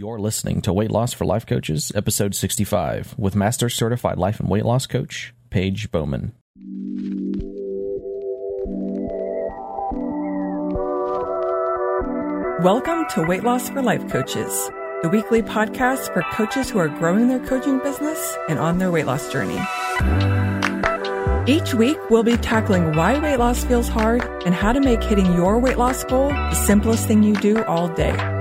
You're listening to Weight Loss for Life Coaches, episode 65, with Master Certified Life and Weight Loss Coach, Paige Bowman. Welcome to Weight Loss for Life Coaches, the weekly podcast for coaches who are growing their coaching business and on their weight loss journey. Each week, we'll be tackling why weight loss feels hard and how to make hitting your weight loss goal the simplest thing you do all day.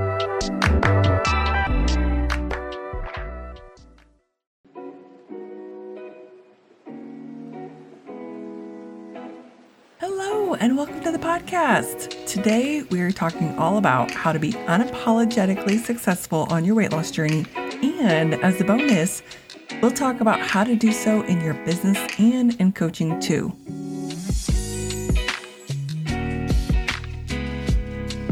Podcast. Today, we are talking all about how to be unapologetically successful on your weight loss journey. And as a bonus, we'll talk about how to do so in your business and in coaching too.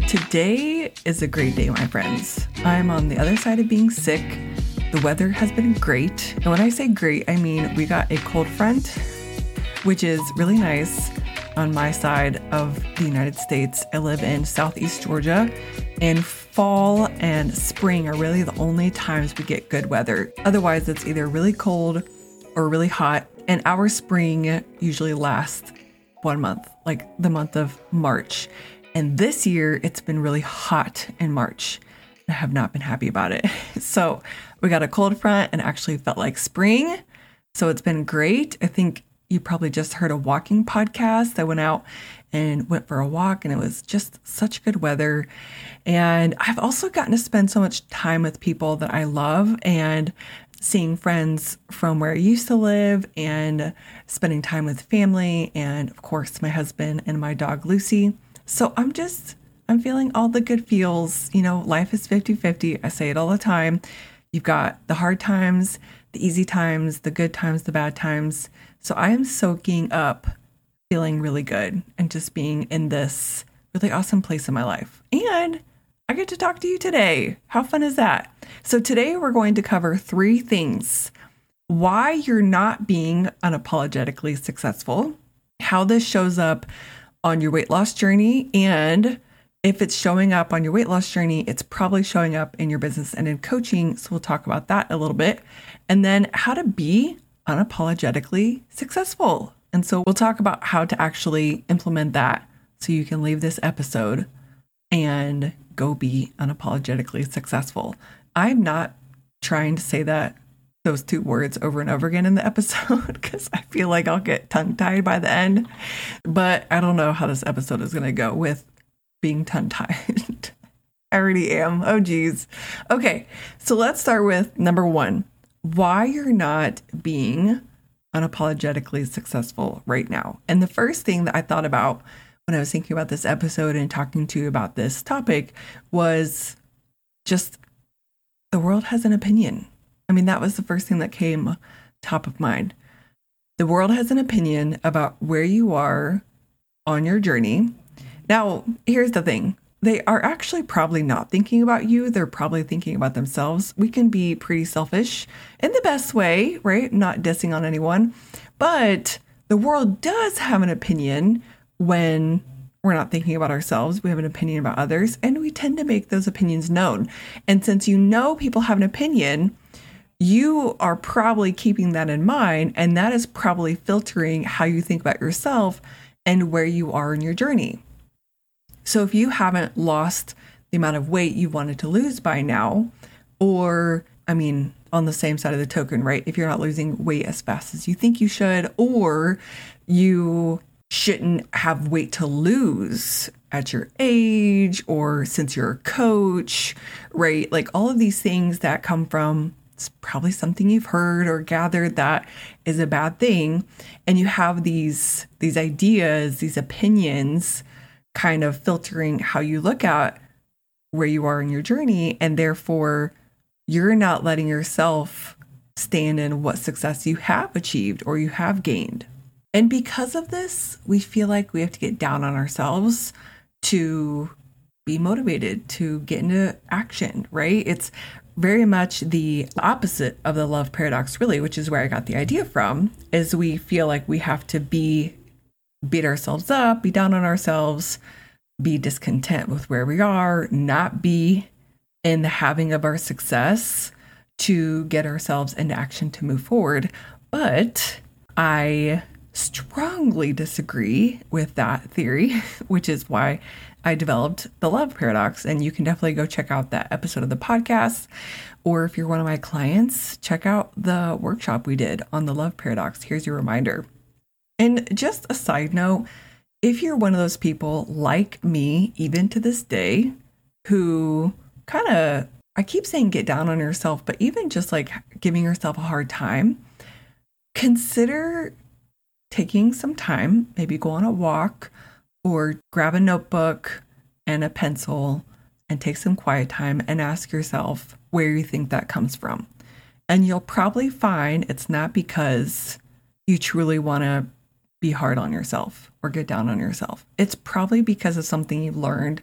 Today is a great day, my friends. I'm on the other side of being sick. The weather has been great. And when I say great, I mean we got a cold front, which is really nice on my side of the United States. I live in southeast Georgia, and fall and spring are really the only times we get good weather. Otherwise, it's either really cold or really hot. And our spring usually lasts one month, like the month of March. And this year, it's been really hot in March. I have not been happy about it. So we got a cold front and actually felt like spring. So it's been great. I think you probably just heard a walking podcast. I went out and went for a walk, and it was just such good weather. And I've also gotten to spend so much time with people that I love and seeing friends from where I used to live and spending time with family, and of course, my husband and my dog Lucy. So I'm just, I'm feeling all the good feels. You know, life is 50 50. I say it all the time. You've got the hard times, the easy times, the good times, the bad times. So I am soaking up feeling really good and just being in this really awesome place in my life. And I get to talk to you today. How fun is that? So, today we're going to cover three things why you're not being unapologetically successful, how this shows up on your weight loss journey, and if it's showing up on your weight loss journey, it's probably showing up in your business and in coaching. So, we'll talk about that a little bit. And then how to be unapologetically successful. And so we'll talk about how to actually implement that so you can leave this episode and go be unapologetically successful. I'm not trying to say that those two words over and over again in the episode because I feel like I'll get tongue tied by the end. But I don't know how this episode is going to go with being tongue tied. I already am. Oh, geez. Okay, so let's start with number one why you're not being unapologetically successful right now. And the first thing that I thought about when I was thinking about this episode and talking to you about this topic was just the world has an opinion. I mean, that was the first thing that came top of mind. The world has an opinion about where you are on your journey. Now, here's the thing they are actually probably not thinking about you. They're probably thinking about themselves. We can be pretty selfish in the best way, right? Not dissing on anyone. But the world does have an opinion when we're not thinking about ourselves. We have an opinion about others, and we tend to make those opinions known. And since you know people have an opinion, you are probably keeping that in mind, and that is probably filtering how you think about yourself and where you are in your journey. So if you haven't lost the amount of weight you wanted to lose by now, or I mean, on the same side of the token, right? If you're not losing weight as fast as you think you should, or you shouldn't have weight to lose at your age, or since you're a coach, right? Like all of these things that come from it's probably something you've heard or gathered that is a bad thing and you have these these ideas these opinions kind of filtering how you look at where you are in your journey. And therefore, you're not letting yourself stand in what success you have achieved or you have gained. And because of this, we feel like we have to get down on ourselves to be motivated to get into action, right? It's very much the opposite of the love paradox, really, which is where I got the idea from, is we feel like we have to be beat ourselves up, be down on ourselves, be discontent with where we are, not be in the having of our success to get ourselves into action to move forward. But I strongly disagree with that theory, which is why I developed the love paradox. And you can definitely go check out that episode of the podcast. Or if you're one of my clients, check out the workshop we did on the love paradox. Here's your reminder. And just a side note if you're one of those people like me, even to this day, who kind of, I keep saying get down on yourself, but even just like giving yourself a hard time, consider taking some time, maybe go on a walk or grab a notebook and a pencil and take some quiet time and ask yourself where you think that comes from. And you'll probably find it's not because you truly want to be hard on yourself or get down on yourself. It's probably because of something you learned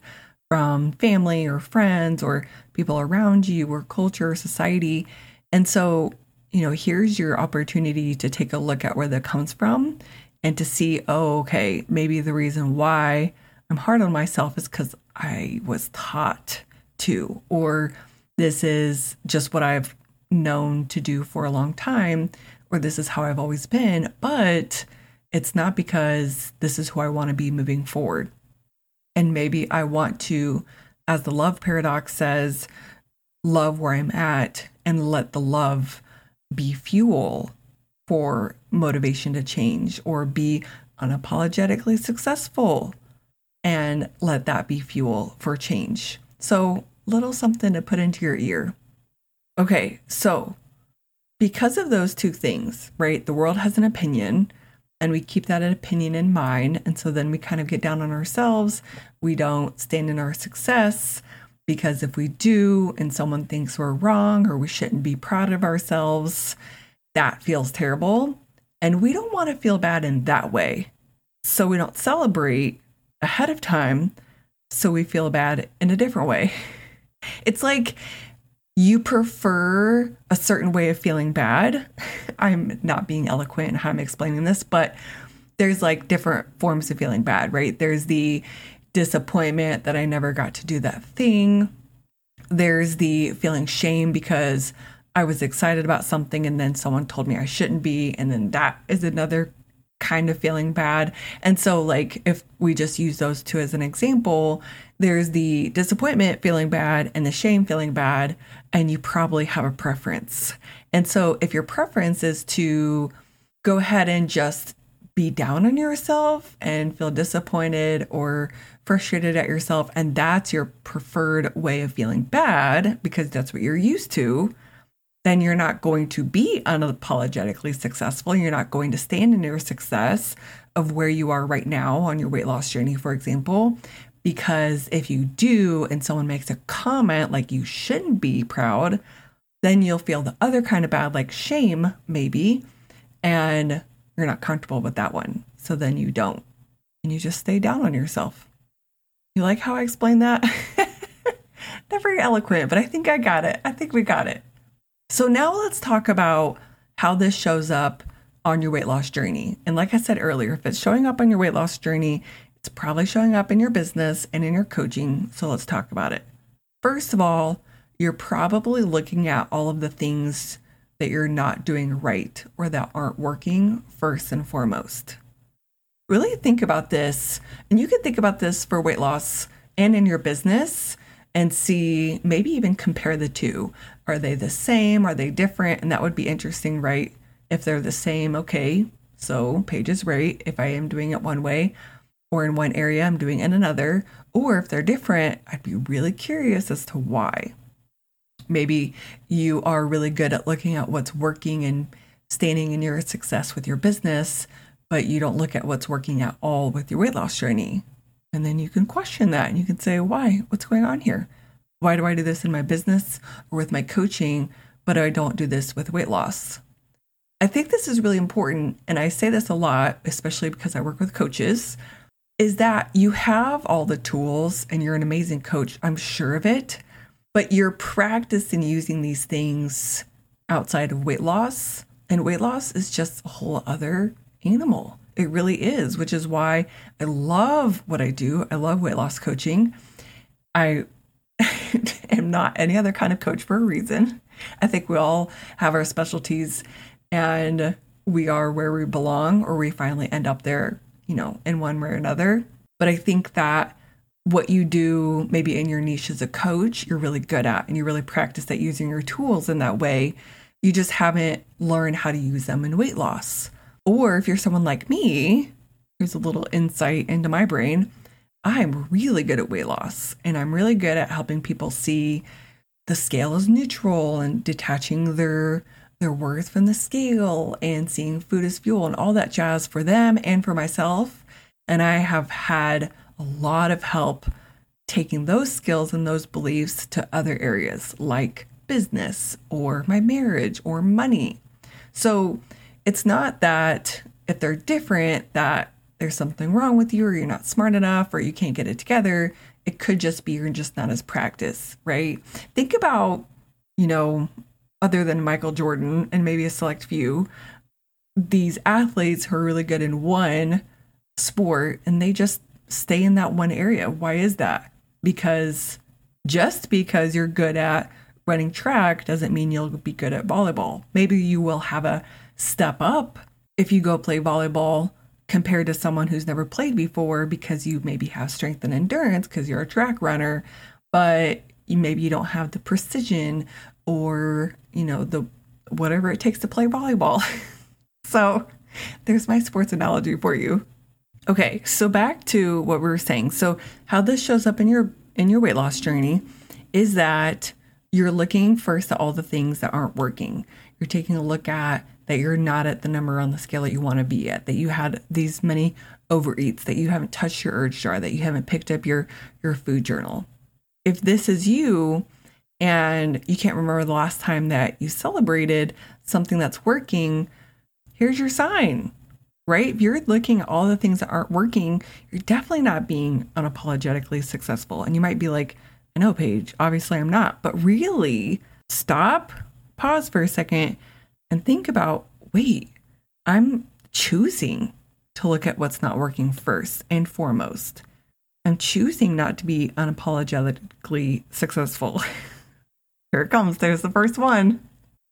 from family or friends or people around you or culture or society. And so, you know, here's your opportunity to take a look at where that comes from and to see, oh, okay, maybe the reason why I'm hard on myself is because I was taught to, or this is just what I've known to do for a long time, or this is how I've always been. But it's not because this is who I want to be moving forward. And maybe I want to, as the love paradox says, love where I'm at and let the love be fuel for motivation to change or be unapologetically successful and let that be fuel for change. So, little something to put into your ear. Okay, so because of those two things, right? The world has an opinion and we keep that opinion in mind. And so then we kind of get down on ourselves. We don't stand in our success because if we do and someone thinks we're wrong or we shouldn't be proud of ourselves, that feels terrible. And we don't want to feel bad in that way. So we don't celebrate ahead of time. So we feel bad in a different way. It's like you prefer a certain way of feeling bad. I'm not being eloquent in how I'm explaining this, but there's like different forms of feeling bad, right? There's the disappointment that I never got to do that thing. There's the feeling shame because I was excited about something and then someone told me I shouldn't be. And then that is another kind of feeling bad. And so, like, if we just use those two as an example, there's the disappointment feeling bad and the shame feeling bad, and you probably have a preference. And so, if your preference is to go ahead and just be down on yourself and feel disappointed or frustrated at yourself, and that's your preferred way of feeling bad because that's what you're used to, then you're not going to be unapologetically successful. You're not going to stand in your success of where you are right now on your weight loss journey, for example, because if you do and someone makes a comment like you shouldn't be proud, then you'll feel the other kind of bad, like shame, maybe, and you're not comfortable with that one. So then you don't, and you just stay down on yourself. You like how I explained that? Not very eloquent, but I think I got it. I think we got it. So now let's talk about how this shows up on your weight loss journey. And like I said earlier, if it's showing up on your weight loss journey, it's probably showing up in your business and in your coaching. So let's talk about it. First of all, you're probably looking at all of the things that you're not doing right or that aren't working first and foremost. Really think about this, and you can think about this for weight loss and in your business and see maybe even compare the two. Are they the same? Are they different? And that would be interesting, right? If they're the same, okay, so Paige is right. If I am doing it one way, or in one area, I'm doing in another, or if they're different, I'd be really curious as to why. Maybe you are really good at looking at what's working and standing in your success with your business, but you don't look at what's working at all with your weight loss journey. And then you can question that and you can say, why? What's going on here? Why do I do this in my business or with my coaching, but I don't do this with weight loss? I think this is really important. And I say this a lot, especially because I work with coaches is that you have all the tools and you're an amazing coach. I'm sure of it. But you're practicing using these things outside of weight loss. And weight loss is just a whole other animal. It really is, which is why I love what I do. I love weight loss coaching. I am not any other kind of coach for a reason. I think we all have our specialties and we are where we belong or we finally end up there, you know, in one way or another. But I think that what you do maybe in your niche as a coach, you're really good at and you really practice at using your tools in that way. You just haven't learned how to use them in weight loss. Or if you're someone like me, here's a little insight into my brain. I'm really good at weight loss and I'm really good at helping people see the scale is neutral and detaching their their worth from the scale and seeing food as fuel and all that jazz for them and for myself. And I have had a lot of help taking those skills and those beliefs to other areas like business or my marriage or money. So it's not that if they're different that there's something wrong with you or you're not smart enough or you can't get it together. It could just be you're just not as practice, right? Think about, you know, other than Michael Jordan and maybe a select few, these athletes who are really good in one sport and they just stay in that one area. Why is that? Because just because you're good at running track doesn't mean you'll be good at volleyball. Maybe you will have a step up if you go play volleyball compared to someone who's never played before because you maybe have strength and endurance because you're a track runner, but maybe you don't have the precision or, you know, the whatever it takes to play volleyball. so, there's my sports analogy for you. Okay, so back to what we were saying. So, how this shows up in your in your weight loss journey is that you're looking first at all the things that aren't working. You're taking a look at that you're not at the number on the scale that you want to be at, that you had these many overeats, that you haven't touched your urge jar, that you haven't picked up your your food journal. If this is you and you can't remember the last time that you celebrated something that's working, here's your sign. Right? If you're looking at all the things that aren't working, you're definitely not being unapologetically successful. And you might be like, I know, Paige, obviously I'm not. But really, stop, pause for a second, and think about wait, I'm choosing to look at what's not working first and foremost. I'm choosing not to be unapologetically successful. Here it comes. There's the first one,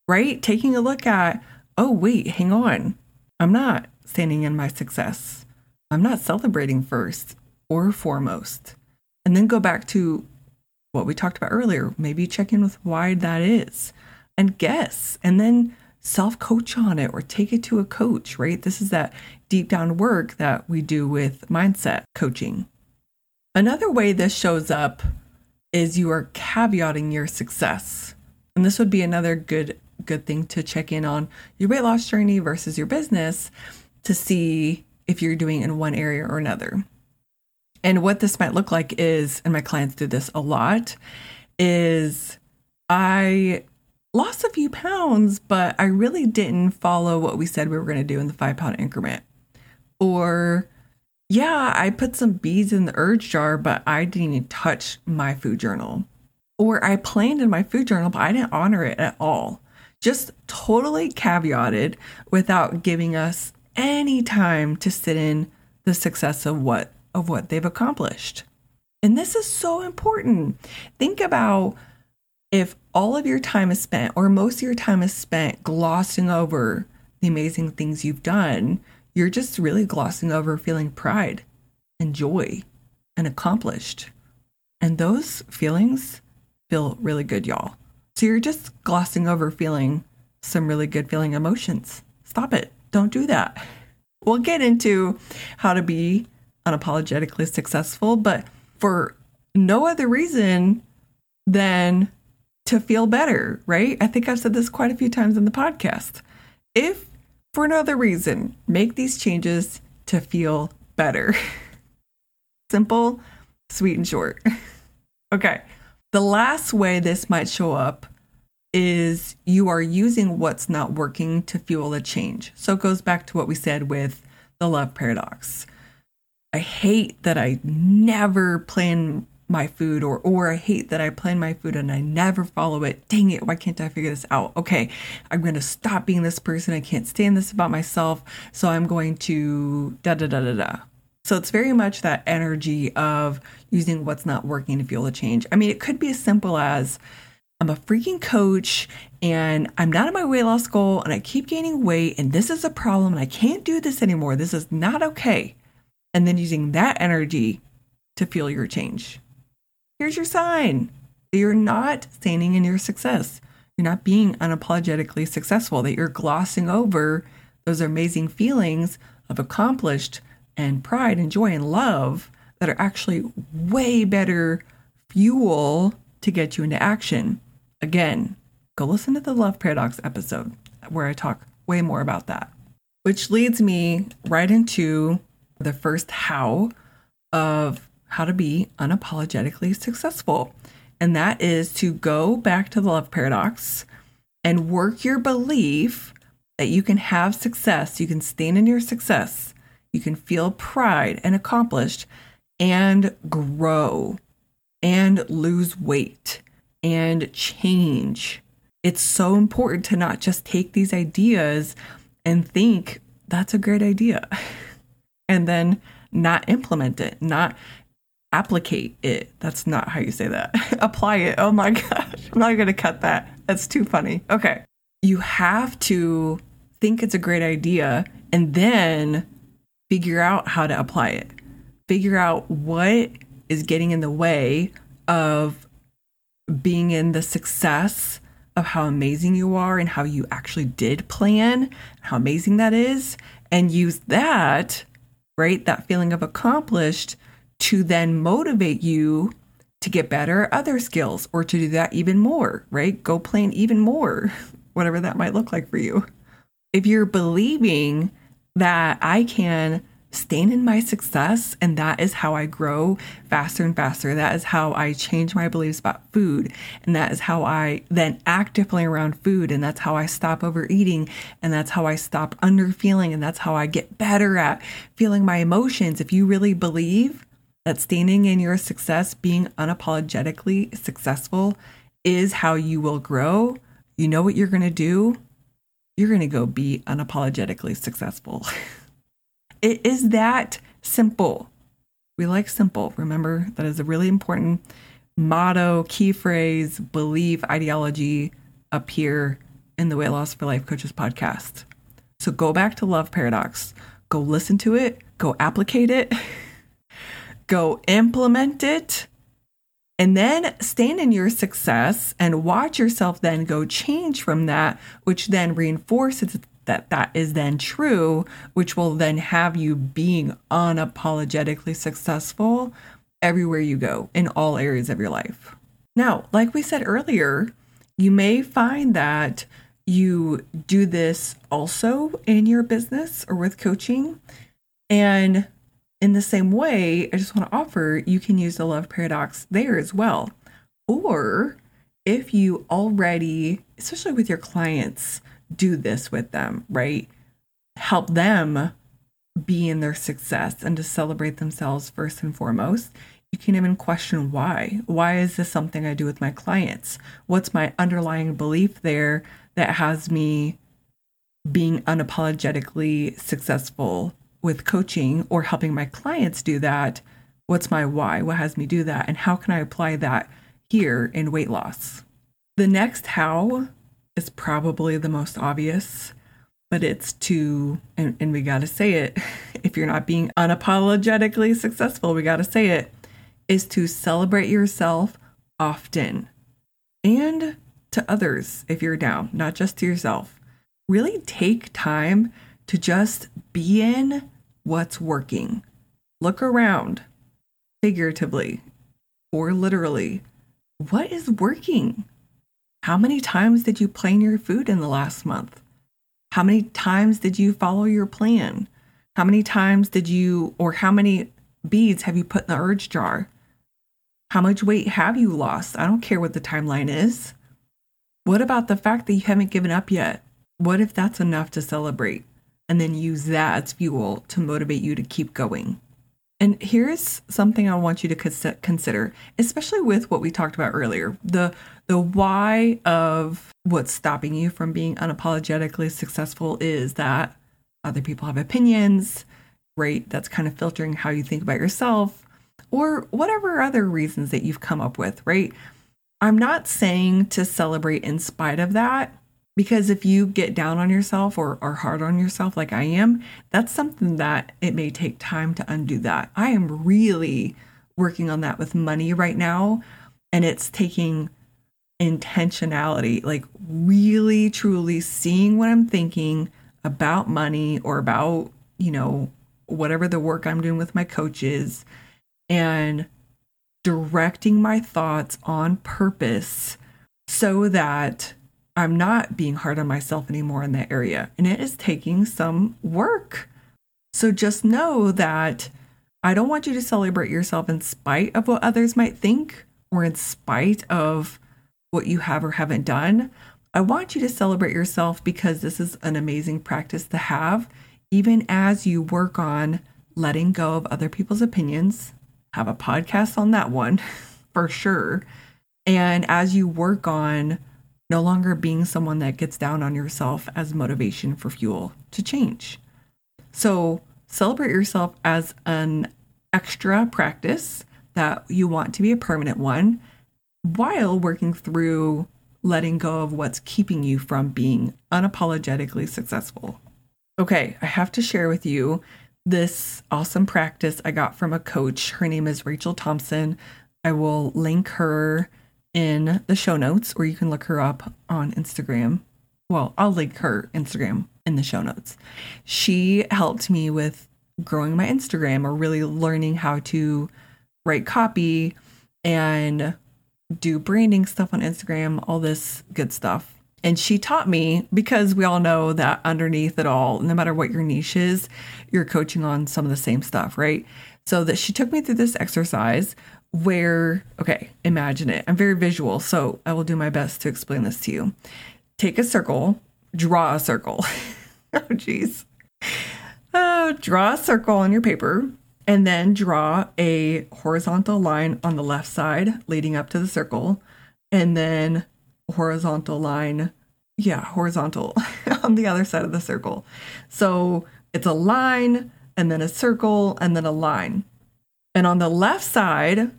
right? Taking a look at, oh, wait, hang on. I'm not standing in my success. I'm not celebrating first or foremost. And then go back to what we talked about earlier. Maybe check in with why that is and guess. And then self coach on it or take it to a coach, right? This is that deep down work that we do with mindset coaching. Another way this shows up is you are caveating your success. And this would be another good good thing to check in on your weight loss journey versus your business to see if you're doing in one area or another. And what this might look like is, and my clients do this a lot, is I lost a few pounds, but I really didn't follow what we said we were going to do in the five pound increment. Or, yeah, I put some beads in the urge jar, but I didn't even touch my food journal. Or I planned in my food journal, but I didn't honor it at all. Just totally caveated without giving us any time to sit in the success of what of what they've accomplished. And this is so important. Think about if all of your time is spent, or most of your time is spent glossing over the amazing things you've done, you're just really glossing over feeling pride and joy and accomplished. And those feelings feel really good, y'all. So you're just glossing over feeling some really good feeling emotions. Stop it. Don't do that. We'll get into how to be unapologetically successful, but for no other reason than to feel better, right? I think I've said this quite a few times in the podcast. If for no other reason, make these changes to feel better. Simple, sweet, and short. okay. The last way this might show up is you are using what's not working to fuel a change. So it goes back to what we said with the love paradox. I hate that I never plan my food or or I hate that I plan my food and I never follow it. Dang it, why can't I figure this out? Okay, I'm going to stop being this person. I can't stand this about myself. So I'm going to da da da da da. So it's very much that energy of using what's not working to fuel the change. I mean, it could be as simple as I'm a freaking coach and I'm not at my weight loss goal and I keep gaining weight and this is a problem and I can't do this anymore. This is not okay. And then using that energy to fuel your change. Here's your sign that you're not standing in your success. You're not being unapologetically successful, that you're glossing over those amazing feelings of accomplished and pride and joy and love that are actually way better fuel to get you into action. Again, go listen to the Love Paradox episode where I talk way more about that. Which leads me right into the first how of how to be unapologetically successful. And that is to go back to the love paradox and work your belief that you can have success, you can stand in your success, you can feel pride and accomplished and grow and lose weight and change. It's so important to not just take these ideas and think that's a great idea and then not implement it, not applicate it. That's not how you say that. Apply it. Oh my gosh. I'm not going to cut that. That's too funny. Okay. You have to think it's a great idea and then figure out how to apply it. Figure out what is getting in the way of being in the success of how amazing you are and how you actually did plan, how amazing that is, and use that, right? That feeling of accomplished to then motivate you to get better at other skills or to do that even more, right? Go plan even more, whatever that might look like for you. If you're believing that I can stand in my success and that is how I grow faster and faster. That is how I change my beliefs about food. And that is how I then act differently around food. And that's how I stop overeating. And that's how I stop underfeeling. And that's how I get better at feeling my emotions. If you really believe that standing in your success, being unapologetically successful is how you will grow, you know what you're going to do? You're going to go be unapologetically successful. It is that simple. We like simple. Remember, that is a really important motto, key phrase, belief, ideology up here in the Weight Loss for Life Coaches podcast. So go back to Love Paradox, go listen to it, go applicate it, go implement it, and then stand in your success and watch yourself then go change from that, which then reinforces that that is then true, which will then have you being unapologetically successful everywhere you go in all areas of your life. Now, like we said earlier, you may find that you do this also in your business or with coaching. And in the same way, I just want to offer you can use the love paradox there as well. Or if you already, especially with your clients, do this with them, right? Help them be in their success and to celebrate themselves first and foremost. You can even question why. Why is this something I do with my clients? What's my underlying belief there that has me being unapologetically successful with coaching or helping my clients do that? What's my why? What has me do that? And how can I apply that here in weight loss? The next how is probably the most obvious, but it's to, and, and we got to say it, if you're not being unapologetically successful, we got to say it, is to celebrate yourself often and to others if you're down, not just to yourself. Really take time to just be in what's working. Look around, figuratively or literally. What is working? How many times did you plan your food in the last month? How many times did you follow your plan? How many times did you, or how many beads have you put in the urge jar? How much weight have you lost? I don't care what the timeline is. What about the fact that you haven't given up yet? What if that's enough to celebrate and then use that as fuel to motivate you to keep going? And here's something I want you to consider, especially with what we talked about earlier the, the why of what's stopping you from being unapologetically successful is that other people have opinions, right? That's kind of filtering how you think about yourself or whatever other reasons that you've come up with, right? I'm not saying to celebrate in spite of that because if you get down on yourself or are hard on yourself like I am, that's something that it may take time to undo that. I am really working on that with money right now and it's taking intentionality, like really truly seeing what I'm thinking about money or about, you know, whatever the work I'm doing with my coaches and directing my thoughts on purpose so that I'm not being hard on myself anymore in that area. And it is taking some work. So just know that I don't want you to celebrate yourself in spite of what others might think or in spite of what you have or haven't done. I want you to celebrate yourself because this is an amazing practice to have, even as you work on letting go of other people's opinions. Have a podcast on that one for sure. And as you work on no longer being someone that gets down on yourself as motivation for fuel to change. So celebrate yourself as an extra practice that you want to be a permanent one while working through letting go of what's keeping you from being unapologetically successful. Okay, I have to share with you this awesome practice I got from a coach. Her name is Rachel Thompsen. I will link her in the show notes, or you can look her up on Instagram. Well, I'll link her Instagram in the show notes. She helped me with growing my Instagram or really learning how to write copy and do branding stuff on Instagram, all this good stuff. And she taught me because we all know that underneath it all, no matter what your niche is, you're coaching on some of the same stuff, right? So that she took me through this exercise where, okay, imagine it. I'm very visual, so I will do my best to explain this to you. Take a circle, draw a circle. oh, jeez. Uh, draw a circle on your paper and then draw a horizontal line on the left side leading up to the circle and then horizontal line yeah horizontal on the other side of the circle so it's a line and then a circle and then a line and on the left side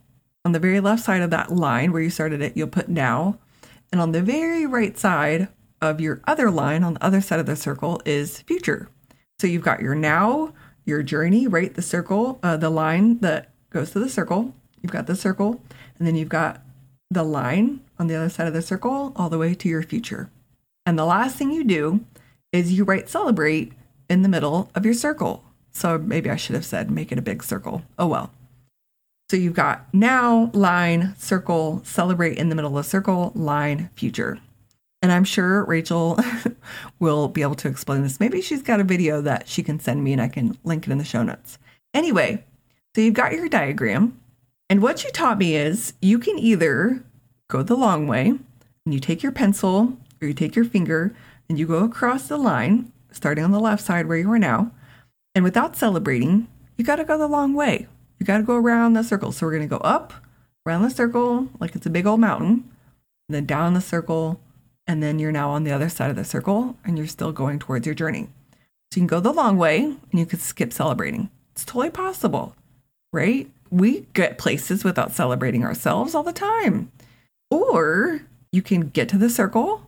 on the very left side of that line where you started it you'll put now and on the very right side of your other line on the other side of the circle is future so you've got your now your journey, right? The circle, uh, the line that goes to the circle. You've got the circle, and then you've got the line on the other side of the circle all the way to your future. And the last thing you do is you write celebrate in the middle of your circle. So maybe I should have said make it a big circle. Oh well. So you've got now, line, circle, celebrate in the middle of circle, line, future. And I'm sure Rachel will be able to explain this. Maybe she's got a video that she can send me and I can link it in the show notes. Anyway, so you've got your diagram. And what you taught me is you can either go the long way and you take your pencil or you take your finger and you go across the line, starting on the left side where you are now. And without celebrating, you got to go the long way. You got to go around the circle. So we're going to go up around the circle like it's a big old mountain, then down the circle and then you're now on the other side of the circle and you're still going towards your journey. So you can go the long way and you could skip celebrating. It's totally possible, right? We get places without celebrating ourselves all the time. Or you can get to the circle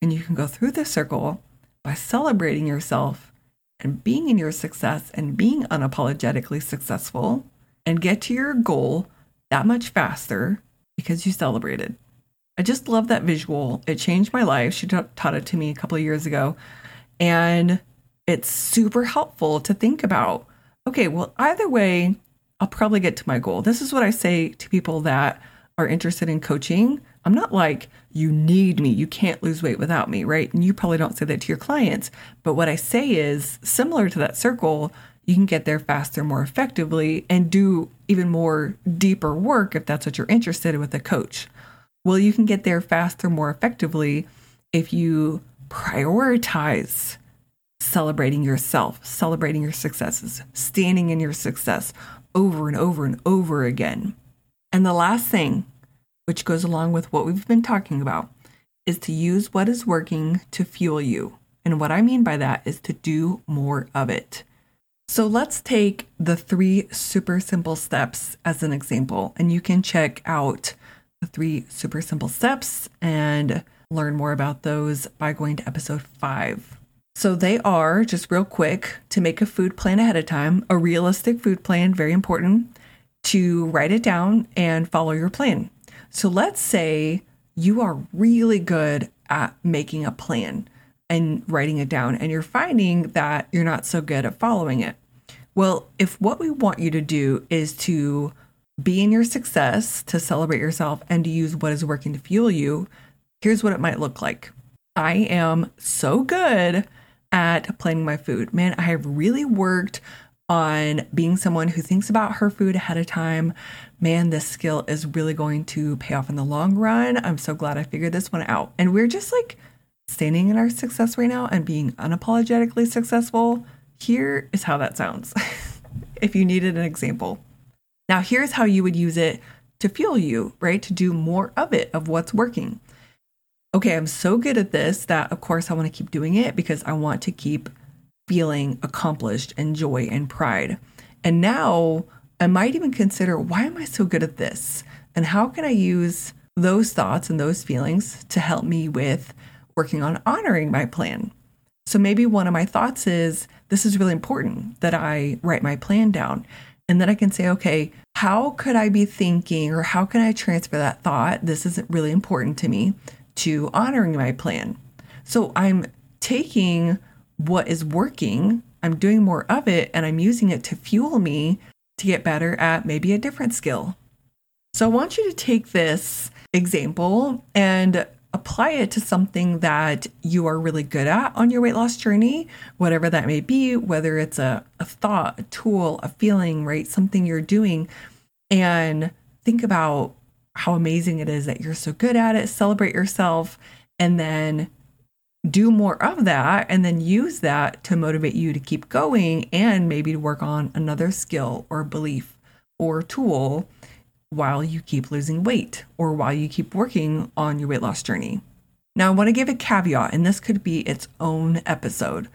and you can go through the circle by celebrating yourself and being in your success and being unapologetically successful and get to your goal that much faster because you celebrated. I just love that visual. It changed my life. She taught it to me a couple of years ago. And it's super helpful to think about okay, well, either way, I'll probably get to my goal. This is what I say to people that are interested in coaching. I'm not like, you need me. You can't lose weight without me, right? And you probably don't say that to your clients. But what I say is similar to that circle, you can get there faster, more effectively, and do even more deeper work if that's what you're interested in with a coach. Well, you can get there faster, more effectively if you prioritize celebrating yourself, celebrating your successes, standing in your success over and over and over again. And the last thing, which goes along with what we've been talking about, is to use what is working to fuel you. And what I mean by that is to do more of it. So let's take the three super simple steps as an example, and you can check out the three super simple steps and learn more about those by going to episode five. So they are just real quick to make a food plan ahead of time, a realistic food plan, very important, to write it down and follow your plan. So let's say you are really good at making a plan and writing it down, and you're finding that you're not so good at following it. Well, if what we want you to do is to be in your success, to celebrate yourself, and to use what is working to fuel you, here's what it might look like. I am so good at planning my food. Man, I have really worked on being someone who thinks about her food ahead of time. Man, this skill is really going to pay off in the long run. I'm so glad I figured this one out. And we're just like standing in our success right now and being unapologetically successful. Here is how that sounds if you needed an example. Now, here's how you would use it to fuel you, right? To do more of it, of what's working. Okay, I'm so good at this that, of course, I want to keep doing it because I want to keep feeling accomplished and joy and pride. And now I might even consider why am I so good at this? And how can I use those thoughts and those feelings to help me with working on honoring my plan? So maybe one of my thoughts is this is really important that I write my plan down. And then I can say, okay, how could I be thinking or how can I transfer that thought? This is really important to me to honoring my plan. So I'm taking what is working, I'm doing more of it, and I'm using it to fuel me to get better at maybe a different skill. So I want you to take this example and apply it to something that you are really good at on your weight loss journey, whatever that may be, whether it's a, a thought, a tool, a feeling, right? Something you're doing. And think about how amazing it is that you're so good at it. Celebrate yourself and then do more of that and then use that to motivate you to keep going and maybe to work on another skill or belief or tool while you keep losing weight or while you keep working on your weight loss journey. Now, I want to give a caveat, and this could be its own episode.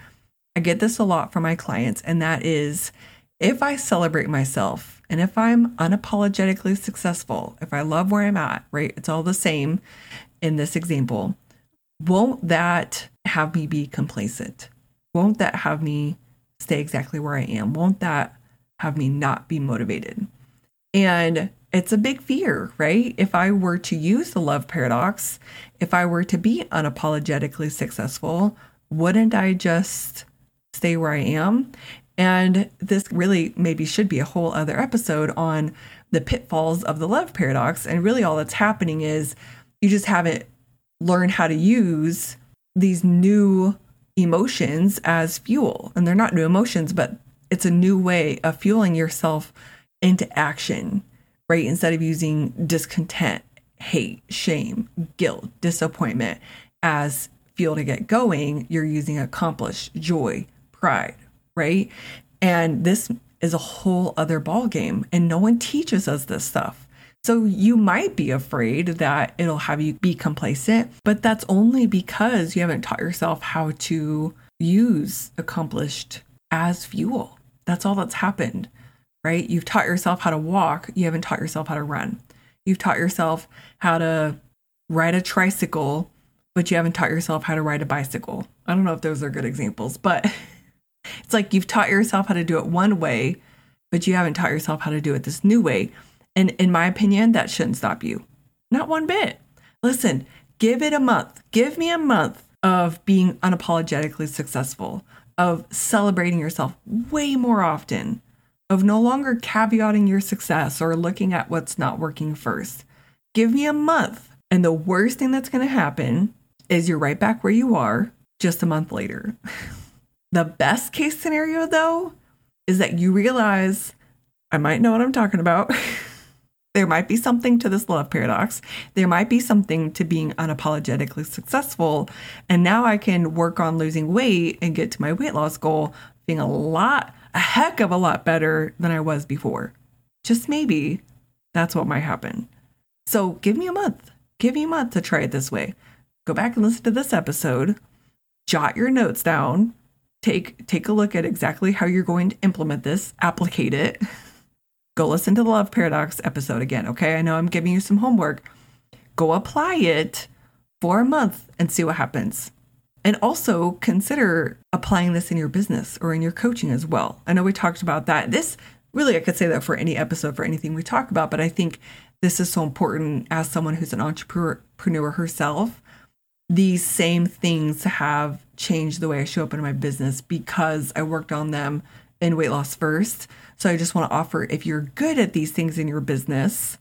I get this a lot from my clients, and that is if I celebrate myself and if I'm unapologetically successful, if I love where I'm at, right? It's all the same in this example won't that have me be complacent? Won't that have me stay exactly where I am? Won't that have me not be motivated? And it's a big fear, right? If I were to use the love paradox, if I were to be unapologetically successful, wouldn't I just stay where I am? And this really maybe should be a whole other episode on the pitfalls of the love paradox. And really, all that's happening is you just haven't learned how to use these new emotions as fuel. And they're not new emotions, but it's a new way of fueling yourself into action, right? Instead of using discontent, hate, shame, guilt, disappointment as fuel to get going, you're using accomplish, joy, pride, right? And this is a whole other ball game and no one teaches us this stuff. So you might be afraid that it'll have you be complacent, but that's only because you haven't taught yourself how to use accomplished as fuel. That's all that's happened, right? You've taught yourself how to walk, you haven't taught yourself how to run. You've taught yourself how to ride a tricycle, but you haven't taught yourself how to ride a bicycle. I don't know if those are good examples, but it's like you've taught yourself how to do it one way, but you haven't taught yourself how to do it this new way. And in my opinion, that shouldn't stop you. Not one bit. Listen, give it a month. Give me a month of being unapologetically successful, of celebrating yourself way more often, of no longer caveating your success or looking at what's not working first. Give me a month. And the worst thing that's going to happen is you're right back where you are just a month later. the best case scenario, though, is that you realize I might know what I'm talking about. there might be something to this love paradox. There might be something to being unapologetically successful. And now I can work on losing weight and get to my weight loss goal being a lot, a heck of a lot better than I was before. Just maybe that's what might happen. So give me a month. Give me a month to try it this way. Go back and listen to this episode, jot your notes down, take take a look at exactly how you're going to implement this, applicate it. Go listen to the Love Paradox episode again, okay? I know I'm giving you some homework. Go apply it for a month and see what happens. And also consider applying this in your business or in your coaching as well. I know we talked about that. This really, I could say that for any episode, for anything we talk about, but I think this is so important as someone who's an entrepreneur herself. These same things have changed the way I show up in my business because I worked on them in weight loss first. So I just want to offer if you're good at these things in your business,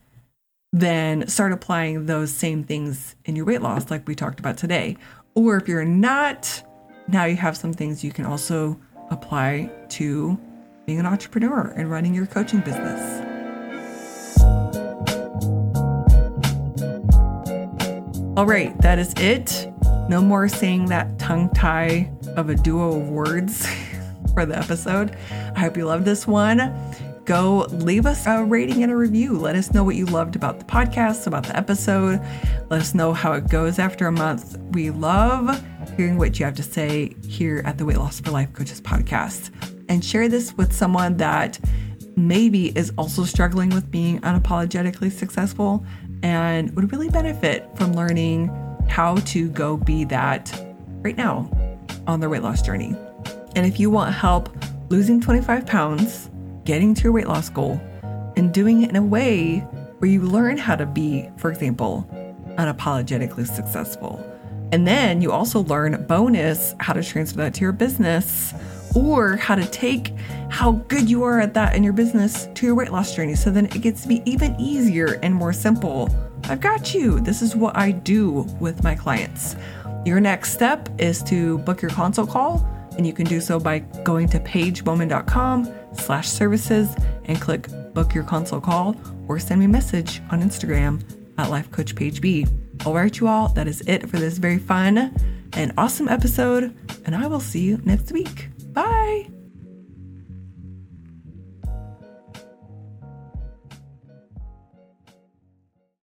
then start applying those same things in your weight loss, like we talked about today. Or if you're not, now you have some things you can also apply to being an entrepreneur and running your coaching business. All right, that is it. No more saying that tongue tie of a duo of words for the episode. I hope you loved this one. Go leave us a rating and a review. Let us know what you loved about the podcast, about the episode. Let us know how it goes after a month. We love hearing what you have to say here at the Weight Loss for Life Coaches podcast and share this with someone that maybe is also struggling with being unapologetically successful and would really benefit from learning how to go be that right now on their weight loss journey. And if you want help losing 25 pounds, getting to your weight loss goal, and doing it in a way where you learn how to be, for example, unapologetically successful. And then you also learn bonus how to transfer that to your business or how to take how good you are at that in your business to your weight loss journey so then it gets to be even easier and more simple. I've got you. This is what I do with my clients. Your next step is to book your consult call, and you can do so by going to paigebowman.com slash services and click book your consult call or send me a message on Instagram at Life Coach Paige B. All right, you all, that is it for this very fun and awesome episode, and I will see you next week. Bye.